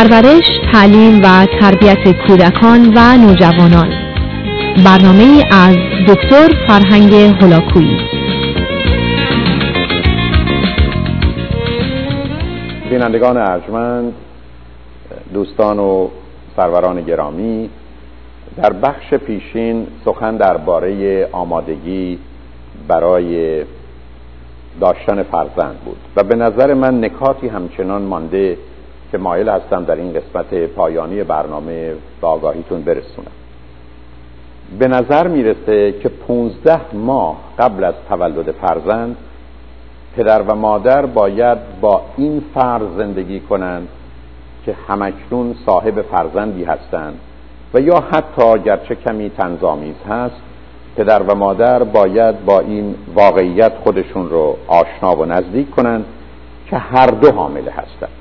پرورش، تعلیم و تربیت کودکان و نوجوانان. برنامه از دکتر فرهنگ هلاکویی بینندگان ارجمند دوستان و سروران گرامی در بخش پیشین سخن درباره آمادگی برای داشتن فرزند بود و به نظر من نکاتی همچنان مانده که مایل هستم در این قسمت پایانی برنامه به آگاهیتون برسونم. به نظر می‌رسه که پونزده ماه قبل از تولد فرزند پدر و مادر باید با این فرض زندگی کنند که همکنون صاحب فرزندی هستند و یا حتی گرچه کمی تنظامیز هست پدر و مادر باید با این واقعیت خودشون رو آشنا و نزدیک کنند که هر دو حامله هستند.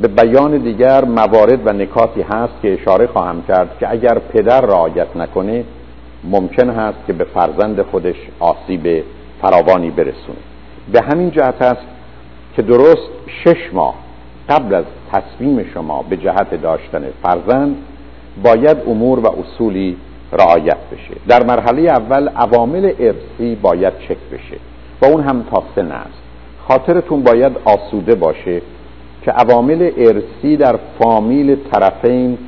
به بیان دیگر موارد و نکاتی هست که اشاره خواهم کرد که اگر پدر رعایت نکنه ممکن هست که به فرزند خودش آسیب فراوانی برسونه. به همین جهت است که درست شش ماه قبل از تصمیم شما به جهت داشتن فرزند باید امور و اصولی رعایت بشه. در مرحله اول عوامل ارسی باید چک بشه. و اون هم تا سن خاطرتون باید آسوده باشه که عوامل ارسی در فامیل طرفین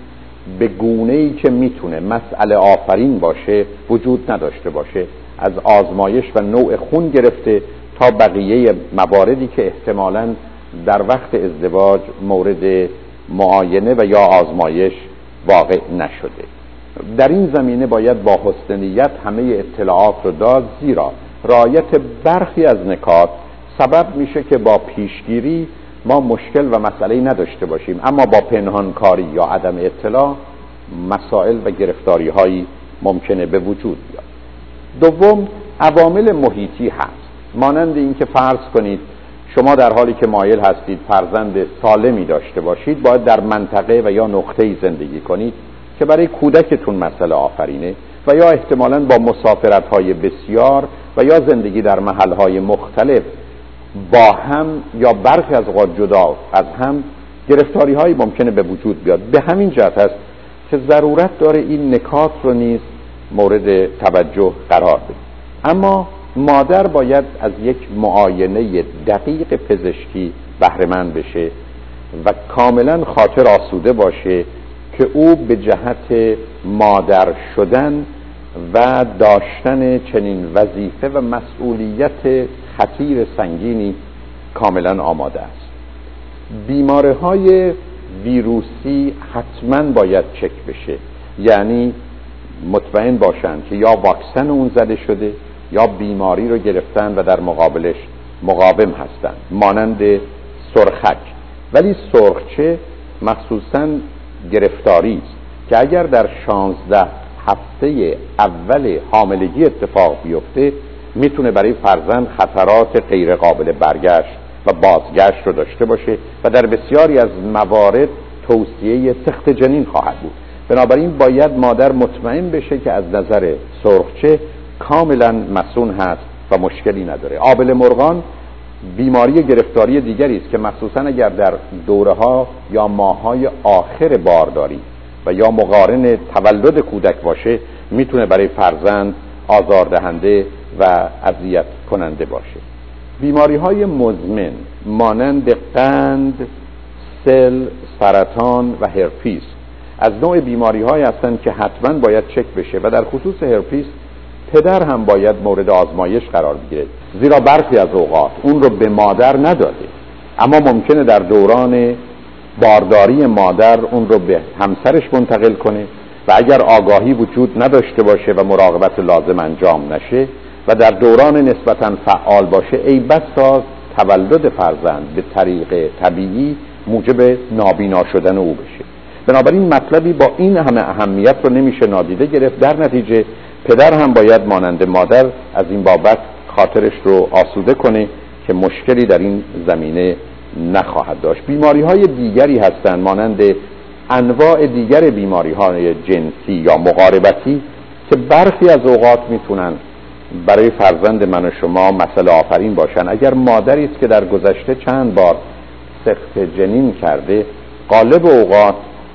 به گونه ای که می‌تونه مسئله آفرین باشه وجود نداشته باشه از آزمایش و نوع خون گرفته تا بقیه مواردی که احتمالا در وقت ازدواج مورد معاینه و یا آزمایش واقع نشده. در این زمینه باید با حسنیت همه اطلاعات رو داد زیرا رایت برخی از نکات سبب میشه که با پیشگیری ما مشکل و مسئله نداشته باشیم. اما با پنهانکاری یا عدم اطلاع مسائل و گرفتاری هایی ممکنه به وجود بیاد. دوم عوامل محیطی هست. مانند اینکه فرض کنید شما در حالی که مایل هستید فرزند سالمی داشته باشید باید در منطقه و یا نقطه زندگی کنید که برای کودکتون مسئله آفرینه و یا احتمالا با مسافرت های بسیار و یا زندگی در محل های مختلف با هم یا برخی از اوقات جدا از هم گرفتاری های ممکنه به وجود بیاد. به همین جهت است که ضرورت داره این نکات رو نیز مورد توجه قرار بدیم. اما مادر باید از یک معاینه دقیق پزشکی بهرهمند بشه و کاملا خاطر آسوده باشه که او به جهت مادر شدن و داشتن چنین وظیفه و مسئولیت خطیر سنگینی کاملا آماده است. بیماره های ویروسی حتما باید چک بشه. یعنی مطمئن باشند که یا واکسن اون زده شده یا بیماری رو گرفتن و در مقابلش مقاوم هستند مانند سرخک. ولی سرخچه مخصوصا گرفتاری است که اگر در شانزده هفته اول حاملگی اتفاق بیفته می‌تونه برای فرزند خطرات غیر قابل برگشت و بازگشت رو داشته باشه و در بسیاری از موارد توصیه سخت جنین خواهد بود. بنابراین باید مادر مطمئن بشه که از نظر سرخچه کاملا مسون هست و مشکلی نداره. آبل مرغان بیماری گرفتاری دیگری است که مخصوصا اگر در دوره ها یا ماه های آخر بارداری و یا مقارن تولد کودک باشه می‌تونه برای فرزند آزاردهنده و اذیت کننده باشه. بیماری های مزمن مانند قند سل سرطان و هرپیس از نوع بیماری های هستند که حتما باید چک بشه و در خصوص هرپیس پدر هم باید مورد آزمایش قرار بگیره. زیرا برخی از اوقات اون رو به مادر نداده. اما ممکنه در دوران بارداری مادر اون رو به همسرش منتقل کنه و اگر آگاهی وجود نداشته باشه و مراقبت لازم انجام نشه و در دوران نسبتا فعال باشه ای بسا تولد فرزند به طریق طبیعی موجب نابینا شدن او بشه. بنابراین مطلبی با این همه اهمیت رو نمیشه نادیده گرفت. در نتیجه پدر هم باید مانند مادر از این بابت خاطرش رو آسوده کنه که مشکلی در این زمینه نخواهد داشت. بیماری های دیگری هستند مانند انواع دیگر بیماری های جنسی یا مقاربتی که برخی از اوقات می‌تونن برای فرزند من و شما مسئله آفرین باشن. اگر مادری است که در گذشته چند بار سخت جنین کرده قالب اوقات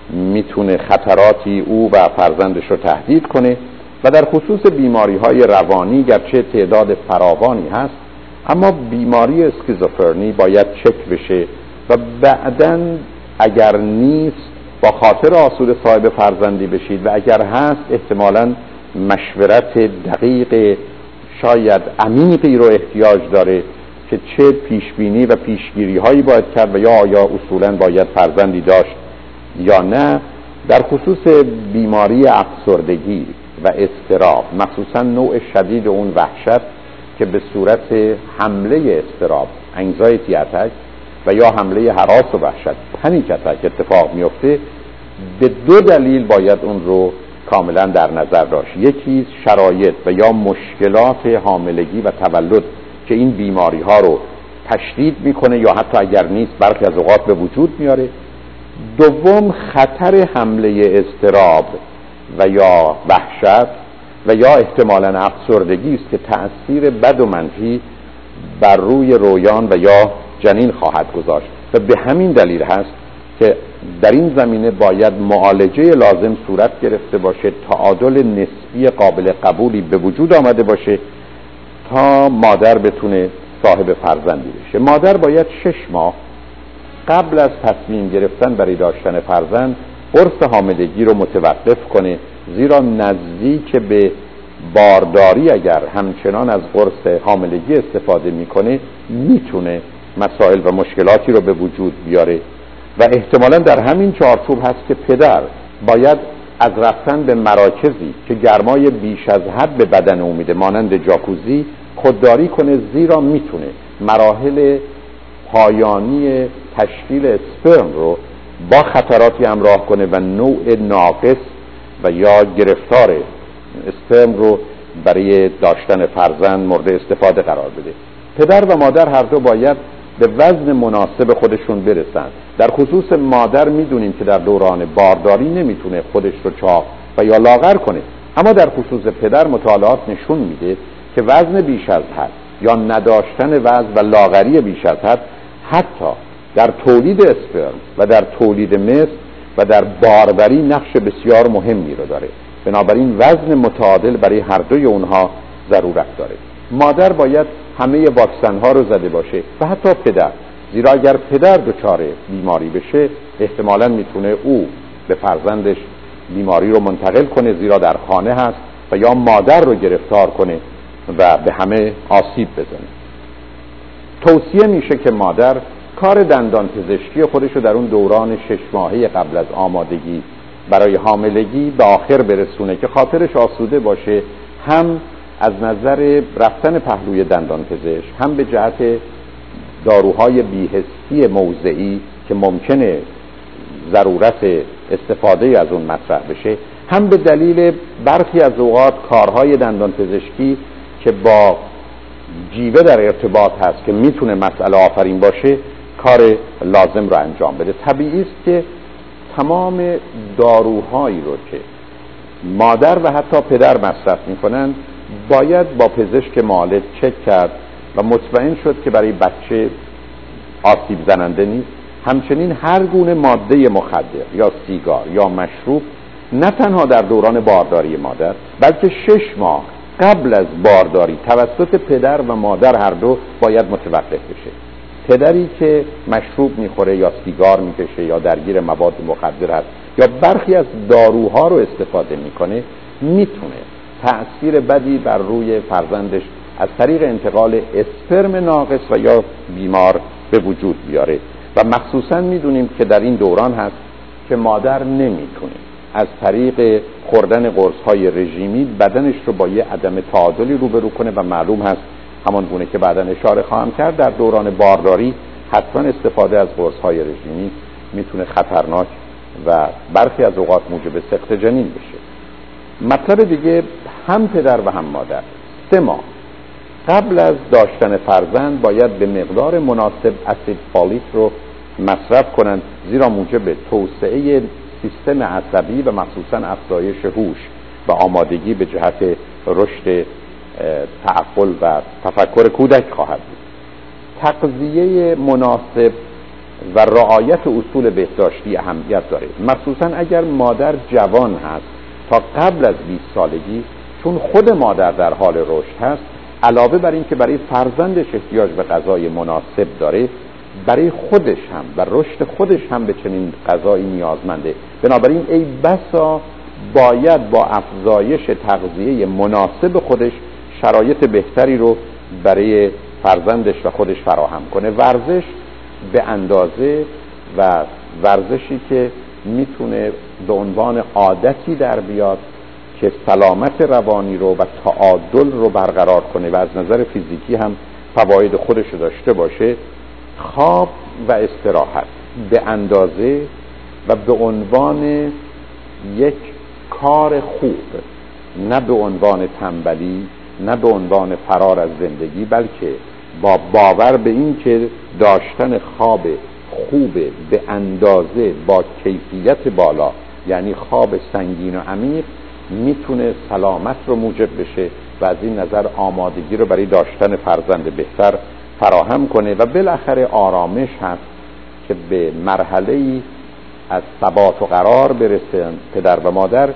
می‌تونه خطراتی او و فرزندش رو تهدید کنه و در خصوص بیماری های روانی گرچه تعداد فراوانی هست اما بیماری اسکیزوفرنی باید چک بشه و بعدا اگر نیست با خاطر آسود صاحب فرزندی بشید و اگر هست احتمالا مشورت دقیق شاید عمیقی رو احتیاج داره که چه پیشبینی و پیشگیری هایی باید کرد و یا آیا اصولا باید فرزندی داشت یا نه در خصوص بیماری افسردگی و استراب مخصوصا نوع شدید اون وحشت که به صورت حمله استراب انگزایتی اتک و یا حمله حراس و وحشت پنیک اتک اتفاق میفته به دو دلیل باید اون رو کاملا در نظر داشت یکی شرایط و یا مشکلات حاملگی و تولد که این بیماری ها رو تشدید می‌کنه یا حتی اگر نیست برخی از اوقات به وجود میاره دوم خطر حمله استراب و یا وحشت و یا احتمالا افسردگی است که تأثیر بد و منفی بر روی رویان و یا جنین خواهد گذاشت. و به همین دلیل هست که در این زمینه باید معالجه لازم صورت گرفته باشه تعادل نسبی قابل قبولی به وجود آمده باشه تا مادر بتونه صاحب فرزندی بشه. مادر باید شش ماه قبل از تصمیم گرفتن برای داشتن فرزند قرص حاملگی رو متوقف کنه زیرا نزدیک به بارداری اگر همچنان از قرص حاملگی استفاده می‌کنه می‌تونه مسائل و مشکلاتی رو به وجود بیاره. و احتمالا در همین چارچوب هست که پدر باید از رفتن به مراکزی که گرمای بیش از حد به بدن او میده مانند جاکوزی خودداری کنه زیرا می‌تونه مراحل پایانی تشکیل اسپرم رو با خطراتی همراه کنه و نوع ناقص و یا گرفتار اسپرم رو برای داشتن فرزند مورد استفاده قرار بده. پدر و مادر هر دو باید به وزن مناسب خودشون برسن. در خصوص مادر می‌دونیم که در دوران بارداری نمی‌تونه خودش رو چاق و یا لاغر کنه. اما در خصوص پدر مطالعات نشون میده که وزن بیش از حد یا نداشتن وزن و لاغری بیش از حد حتی در تولید اسپرم و در تولید مثل و در باربری نقش بسیار مهمی رو داره. بنابراین وزن متعادل برای هر دوی اونها ضرورت داره. مادر باید همه واکسن ها رو زده باشه و حتی پدر. زیرا اگر پدر دچار بیماری بشه احتمالا می‌تونه او به فرزندش بیماری رو منتقل کنه زیرا در خانه هست و یا مادر رو گرفتار کنه و به همه آسیب بزنه. توصیه میشه که مادر کار دندان پزشکی خودش رو در اون دوران شش ماهه قبل از آمادگی برای حاملگی به آخر برسونه که خاطرش آسوده باشه هم از نظر رفتن پهلوی دندان پزشک هم به جهت داروهای بیهستی موضعی که ممکنه ضرورت استفاده از اون مطرح بشه هم به دلیل برخی از اوقات کارهای دندان پزشکی که با جیوه در ارتباط هست که می‌تونه مسئله آفرین باشه کار لازم رو انجام بده. طبیعی است که تمام داروهایی رو که مادر و حتی پدر مصرف می‌کنن باید با پزشک معالج چک کرد و مطمئن شد که برای بچه آسیب زننده نیست. همچنین هر گونه ماده مخدر یا سیگار یا مشروب نه تنها در دوران بارداری مادر بلکه شش ماه قبل از بارداری توسط پدر و مادر هر دو باید متوقف بشه. پدری که مشروب می‌خوره یا سیگار می‌کشه یا درگیر مواد مخدر هست یا برخی از داروها رو استفاده می‌کنه می‌تونه تأثیر بدی بر روی فرزندش از طریق انتقال اسپرم ناقص و یا بیمار به وجود بیاره. و مخصوصا می‌دونیم که در این دوران هست که مادر نمی‌تونه از طریق خوردن قرص های رژیمی بدنش رو با یه عدم تعادلی روبرو کنه و معلوم هست همان گونه که بعدا اشاره خواهم کرد در دوران بارداری حتما استفاده از قرص های رژیمی می‌تونه خطرناک و برخی از اوقات موجب سقط جنین بشه. مطلب دیگه هم پدر و هم مادر. سه ماه. قبل از داشتن فرزند باید به مقدار مناسب اسید فالیک رو مصرف کنند زیرا موجب توسعه سیستم عصبی و مخصوصا افزایش هوش و آمادگی به جهت رشد تعقل و تفکر کودک خواهد بود. تقضیه مناسب و رعایت اصول بهداشتی اهمیت داره مخصوصا اگر مادر جوان هست تا قبل از 20 سالگی چون خود مادر در حال رشد هست علاوه بر اینکه برای فرزندش احتیاج به غذای مناسب داره برای خودش هم و رشد خودش هم به چنین غذایی نیازمنده. بنابراین ای بسا باید با افزایش تغذیه مناسب خودش شرایط بهتری رو برای فرزندش و خودش فراهم کنه. ورزش به اندازه و ورزشی که می‌تونه به عنوان عادتی در بیاد که سلامت روانی رو و تعادل رو برقرار کنه و از نظر فیزیکی هم فواید خودش رو داشته باشه خواب و استراحت به اندازه و به عنوان یک کار خوب نه به عنوان تنبلی نه به عنوان فرار از زندگی بلکه با باور به این که داشتن خواب خوب به اندازه با کیفیت بالا یعنی خواب سنگین و عمیق می‌تونه سلامت رو موجب بشه و از این نظر آمادگی رو برای داشتن فرزند بهتر فراهم کنه و بالاخره آرامش هست که به مرحله ای از ثبات و قرار برسه پدر و مادر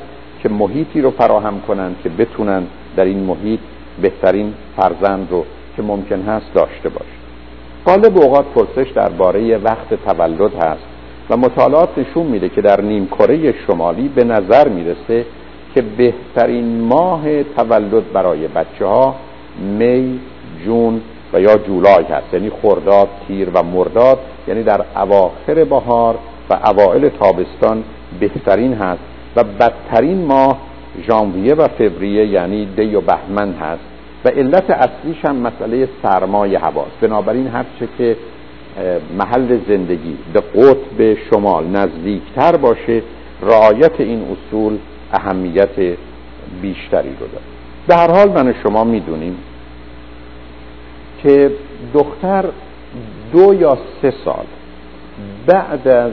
که محیطی رو فراهم کنند که بتونن در این محیط بهترین فرزند رو که ممکن هست داشته باشه. غالب اوقات پرسش درباره وقت تولد هست و مطالعات نشون میده که در نیم کره شمالی به نظر می‌رسه که بهترین ماه تولد برای بچه ها می، جون و یا جولای هست. یعنی خرداد، تیر و مرداد یعنی در اواخر بهار و اوائل تابستان بهترین هست و بدترین ماه ژانویه و فوریه یعنی دی و بهمن هست. و علت اصلیش هم مسئله سرمای هواست. بنابراین هرچه که محل زندگی به قطب شمال نزدیکتر باشه رعایت این اصول اهمیت بیشتری رو داره. به هر حال من شما می‌دونیم که دختر دو یا سه سال بعد از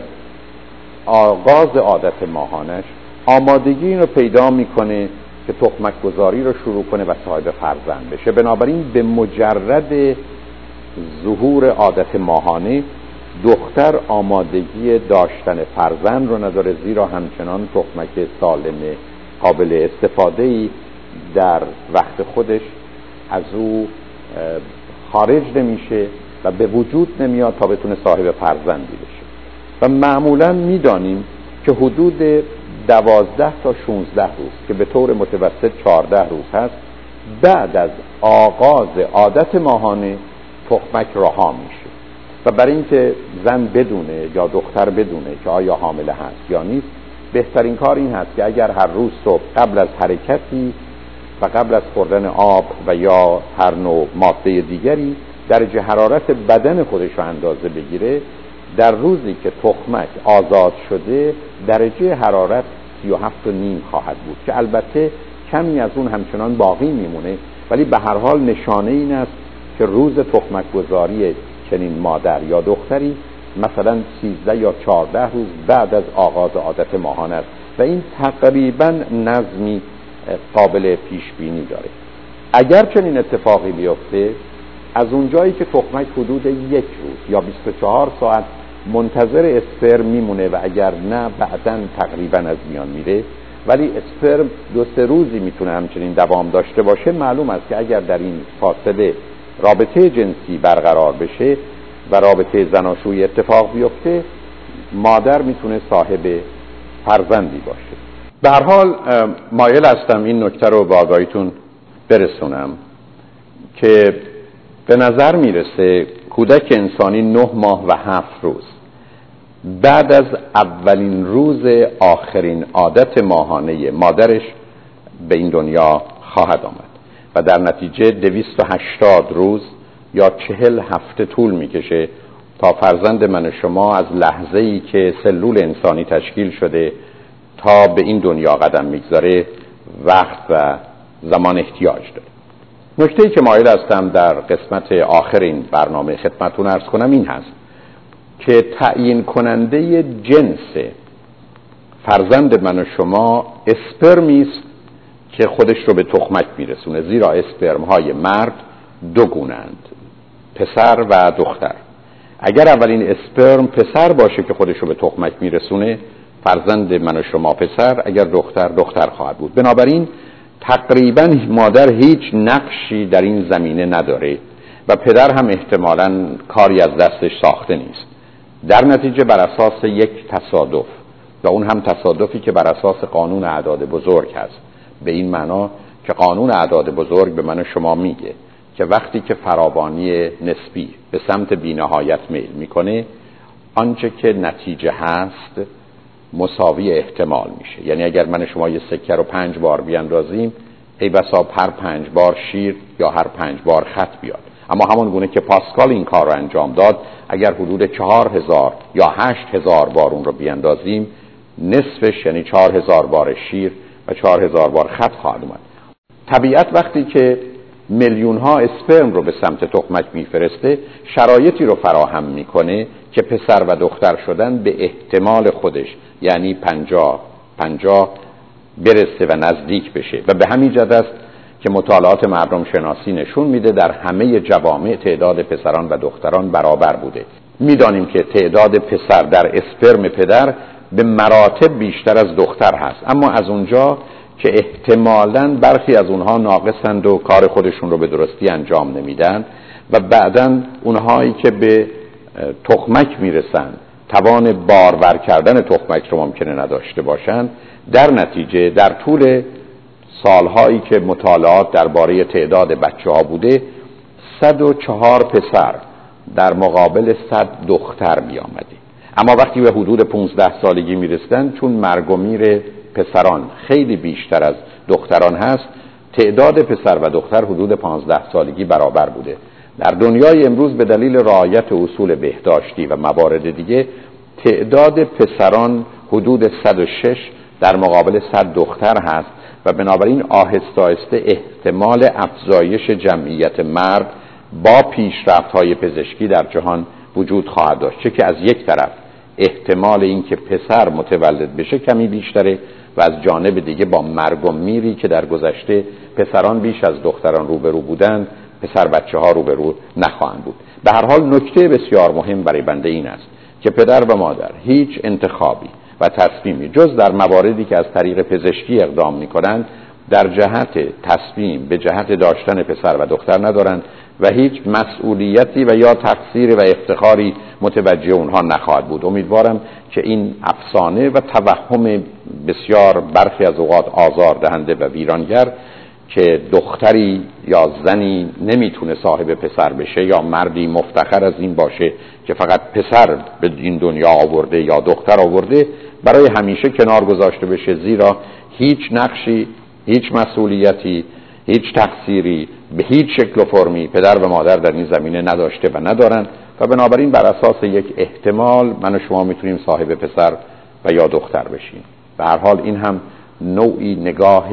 آغاز عادت ماهانش آمادگی این رو پیدا می‌کنه که تخمک گذاری رو شروع کنه و صاحب فرزند بشه. بنابراین به مجرد ظهور عادت ماهانه دختر آمادگی داشتن فرزند رو نداره زیرا همچنان تخمک سالم قابل استفاده ای در وقت خودش از او خارج نمیشه و به وجود نمیاد تا بتونه صاحب فرزندی بشه. و معمولا می‌دانیم که حدود دوازده تا 16 روز که به طور متوسط 14 روز هست بعد از آغاز عادت ماهانه تخمک رها میشه. و برای اینکه زن بدونه یا دختر بدونه که آیا حامله هست یا نیست بهترین کار این هست که اگر هر روز صبح قبل از حرکتی و قبل از خوردن آب و یا هر نوع ماده دیگری درجه حرارت بدن خودش رو اندازه بگیره در روزی که تخمک آزاد شده درجه حرارت 37 و نیم خواهد بود که البته کمی از اون همچنان باقی میمونه. ولی به هر حال نشانه این است که روز تخمک گذاری چنین مادر یا دختری مثلا 13 یا 14 روز بعد از آغاز عادت ماهان است و این تقریبا نظمی قابل پیش بینی داره. اگر چنین اتفاقی بیفته از اونجایی که تخمک حدود یک روز یا 24 ساعت منتظر اسپرم میمونه و اگر نه بعدا تقریبا از میان میره. ولی اسپرم دو سه روزی می‌تونه همچنین دوام داشته باشه معلوم است که اگر در این فاصله رابطه جنسی برقرار بشه و رابطه زناشویی اتفاق بیفته مادر می‌تونه صاحب فرزندی باشه. به هر حال مایل هستم این نکته رو به آگاهیتون برسونم که به نظر می‌رسه کودک انسانی نه ماه و هفت روز بعد از اولین روز آخرین عادت ماهانه مادرش به این دنیا خواهد آمد. و در نتیجه دویست و هشتاد روز یا چهل هفته طول می‌کشه تا فرزند من شما از لحظه ای که سلول انسانی تشکیل شده تا به این دنیا قدم می‌گذاره وقت و زمان احتیاج داره. نکته ای که مایل هستم در قسمت آخر این برنامه خدمتون ارز کنم این هست که تعیین کننده جنس فرزند من و شما اسپرمی است که خودش رو به تخمک میرسونه. زیرا اسپرم های مرد دو گونند پسر و دختر. اگر اولین اسپرم پسر باشه که خودش رو به تخمک میرسونه فرزند من و شما پسر اگر دختر دختر خواهد بود. بنابراین تقریبا مادر هیچ نقشی در این زمینه نداره و پدر هم احتمالا کاری از دستش ساخته نیست. در نتیجه بر اساس یک تصادف و اون هم تصادفی که بر اساس قانون اعداد بزرگ هست. به این معنا که قانون اعداد بزرگ به من شما میگه که وقتی که فراوانی نسبی به سمت بینهایت میل می‌کنه آنچه که نتیجه هست مساوی احتمال میشه. یعنی اگر من شما یه سکه رو پنج بار بیاندازیم ای بسا هر پنج بار شیر یا هر پنج بار خط بیاد. اما همون گونه که پاسکال این کار رو انجام داد اگر حدود چهار هزار یا هشت هزار بار اون رو بیاندازیم نصفش یعنی چهار هزار بار شیر و چهار هزار بار خط خواهد اومد. طبیعت وقتی که میلیون ها اسپرم رو به سمت تخمک میفرسته شرایطی رو فراهم می‌کنه که پسر و دختر شدن به احتمال خودش یعنی پنجاه پنجاه برسه و نزدیک بشه. و به همین جد است که مطالعات مردم شناسی نشون میده در همه جوامع تعداد پسران و دختران برابر بوده. می‌دانیم که تعداد پسر در اسپرم پدر به مراتب بیشتر از دختر هست. اما از اونجا که احتمالا برخی از اونها ناقصند و کار خودشون رو به درستی انجام نمیدن و بعدا اونهایی که به تخمک می‌رسن توان بارور کردن تخمک رو ممکنه نداشته باشند در نتیجه در طول سالهایی که مطالعات درباره تعداد بچه ها بوده 104 پسر در مقابل 100 دختر می آمده اما وقتی به حدود 15 سالگی می رسیدن چون مرگ و میر پسران خیلی بیشتر از دختران هست تعداد پسر و دختر حدود 15 سالگی برابر بوده. در دنیای امروز به دلیل رعایت اصول بهداشتی و موارد دیگه تعداد پسران حدود 106 در مقابل 100 دختر هست و بنابراین آهسته آهسته احتمال افزایش جمعیت مرد با پیشرفت های پزشکی در جهان وجود خواهد داشت. چه که از یک طرف احتمال اینکه پسر متولد بشه کمی بیشتره و از جانب دیگه با مرگ و میری که در گذشته پسران بیش از دختران روبرو بودند پسر بچه ها روبرو نخواهند بود. به هر حال نکته بسیار مهم برای بنده این است که پدر و مادر هیچ انتخابی و تصمیمی جز در مواردی که از طریق پزشکی اقدام می کنند در جهت تصمیم به جهت داشتن پسر و دختر ندارند و هیچ مسئولیتی و یا تقصیری و افتخاری متوجه اونها نخواهد بود. امیدوارم که این افسانه و توهم بسیار برخی از اوقات آزار دهنده و ویرانگر که دختری یا زنی نمی‌تونه صاحب پسر بشه یا مردی مفتخر از این باشه که فقط پسر به این دنیا آورده یا دختر آورده برای همیشه کنار گذاشته بشه. زیرا هیچ نقشی هیچ مسئولیتی هیچ تقصیری به هیچ شکل و فرمی پدر و مادر در این زمینه نداشته و ندارن و بنابراین بر اساس یک احتمال من و شما می‌تونیم صاحب پسر و یا دختر بشیم. به هر حال این هم نوعی نگاه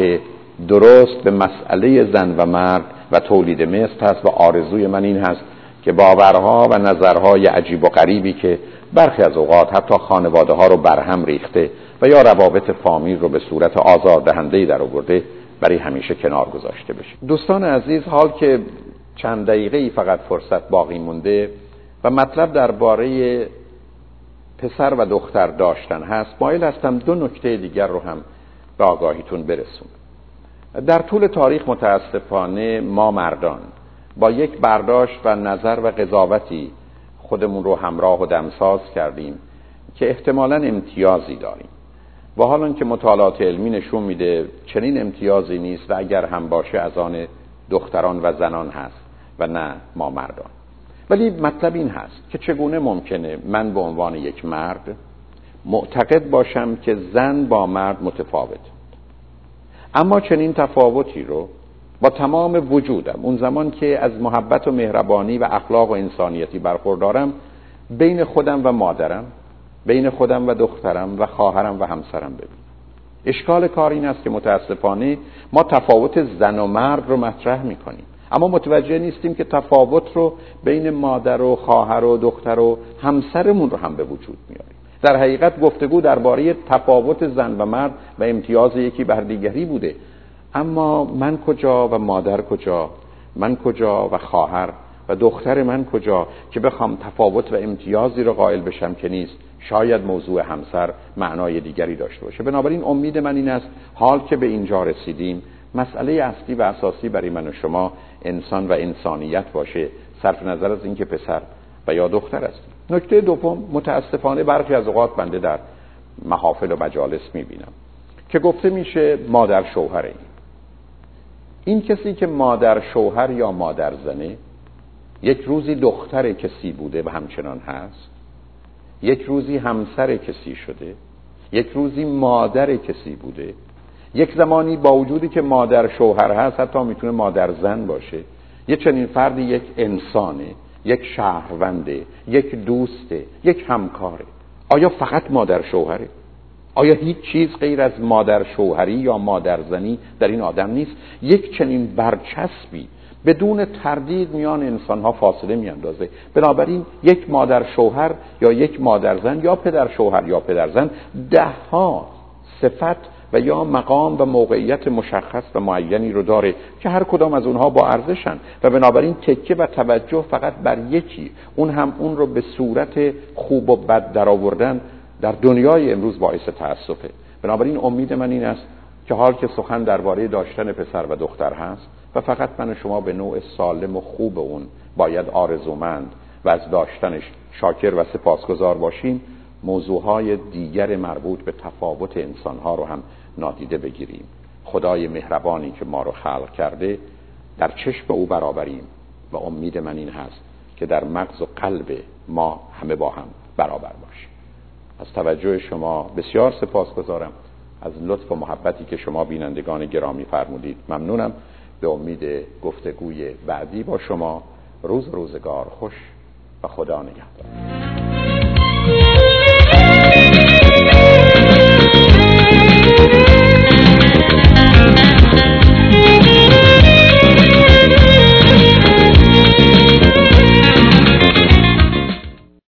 درست به مسئله زن و مرد و تولید مثل هست و آرزوی من این هست که باورها و نظرهای عجیب و غریبی که برخی از اوقات حتی خانواده ها رو برهم ریخته و یا روابط فامیل رو به صورت آزار دهنده در آورده برای همیشه کنار گذاشته بشه. دوستان عزیز حال که چند دقیقه ای فقط فرصت باقی مونده و مطلب درباره پسر و دختر داشتن هست مایل هستم دو نکته دیگر رو هم به آگاهیتون برسونم. در طول تاریخ متاسفانه ما مردان با یک برداشت و نظر و قضاوتی خودمون رو همراه و دمساز کردیم که احتمالا امتیازی داریم. و حالا که مطالعات علمی نشون میده چنین امتیازی نیست و اگر هم باشه از آن دختران و زنان هست و نه ما مردان ولی مطلب این هست که چگونه ممکنه من به عنوان یک مرد معتقد باشم که زن با مرد متفاوت. اما چنین تفاوتی رو با تمام وجودم اون زمان که از محبت و مهربانی و اخلاق و انسانیتی برخوردارم بین خودم و مادرم بین خودم و دخترم و خواهرم و همسرم ببینم اشکال کار این است که متاسفانه ما تفاوت زن و مرد رو مطرح می‌کنیم. اما متوجه نیستیم که تفاوت رو بین مادر و خواهر و دختر و همسرمون رو هم به وجود میاریم در حقیقت گفتگو درباره تفاوت زن و مرد و امتیاز یکی بر دیگری بوده. اما من کجا و مادر کجا؟ من کجا و خواهر؟ و دختر من کجا که بخوام تفاوت و امتیازی رو قائل بشم که نیست شاید موضوع همسر معنای دیگری داشته باشه. بنابراین امید من این است حال که به اینجا رسیدیم مسئله اصلی و اساسی برای من و شما انسان و انسانیت باشه صرف نظر از اینکه پسر و یا دختر است. نکته دوم متاسفانه برخی از اوقات بنده در محافل و مجالس می‌بینم که گفته میشه مادر شوهر این این کسی که مادر شوهر یا مادر زنه یک روزی دختر کسی بوده و همچنان هست. یک روزی همسر کسی شده. یک روزی مادر کسی بوده. یک زمانی با وجودی که مادر شوهر هست حتی می‌تونه مادر زن باشه. یه چنین فردی یک انسانه یک شهرونده یک دوسته یک همکاره. آیا فقط مادر شوهره؟ آیا هیچ چیز غیر از مادر شوهری یا مادر زنی در این آدم نیست؟ یک چنین برچسبی بدون تردید میان انسان ها فاصله میاندازه. بنابراین یک مادر شوهر یا یک مادر زن یا پدر شوهر یا پدر زن ده ها صفت و یا مقام و موقعیت مشخص و معینی رو داره که هر کدام از اونها با ارزشن. و بنابراین تکه و توجه فقط بر یکی اون هم اون رو به صورت خوب و بد در آوردن در دنیای امروز باعث تاسفه بنابراین امید من این است که حال که سخن درباره داشتن پسر و دختر هست و فقط من و شما به نوع سالم و خوب اون باید آرزومند و از داشتنش شاکر و سپاسگزار باشیم موضوعهای دیگر مربوط به تفاوت انسانها رو هم نادیده بگیریم. خدای مهربانی که ما رو خلق کرده در چشم او برابریم و امید من این هست که در مغز و قلب ما همه با هم برابر باشیم. از توجه شما بسیار سپاسگزارم. از لطف و محبتی که شما بینندگان گرامی فرمودید ممنونم. به امید گفتگوی بعدی با شما روز روزگار خوش و خدا نگهدار.